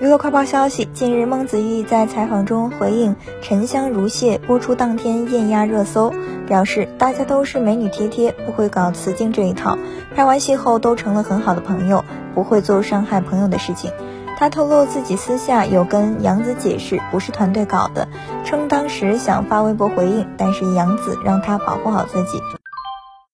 娱乐快报消息近日孟子义在采访中回应沉香如屑播出当天艳压热搜表示大家都是美女贴贴不会搞雌竞这一套拍完戏后都成了很好的朋友不会做伤害朋友的事情。他透露自己私下有跟杨紫解释不是团队搞的称当时想发微博回应但是杨紫让他保护好自己。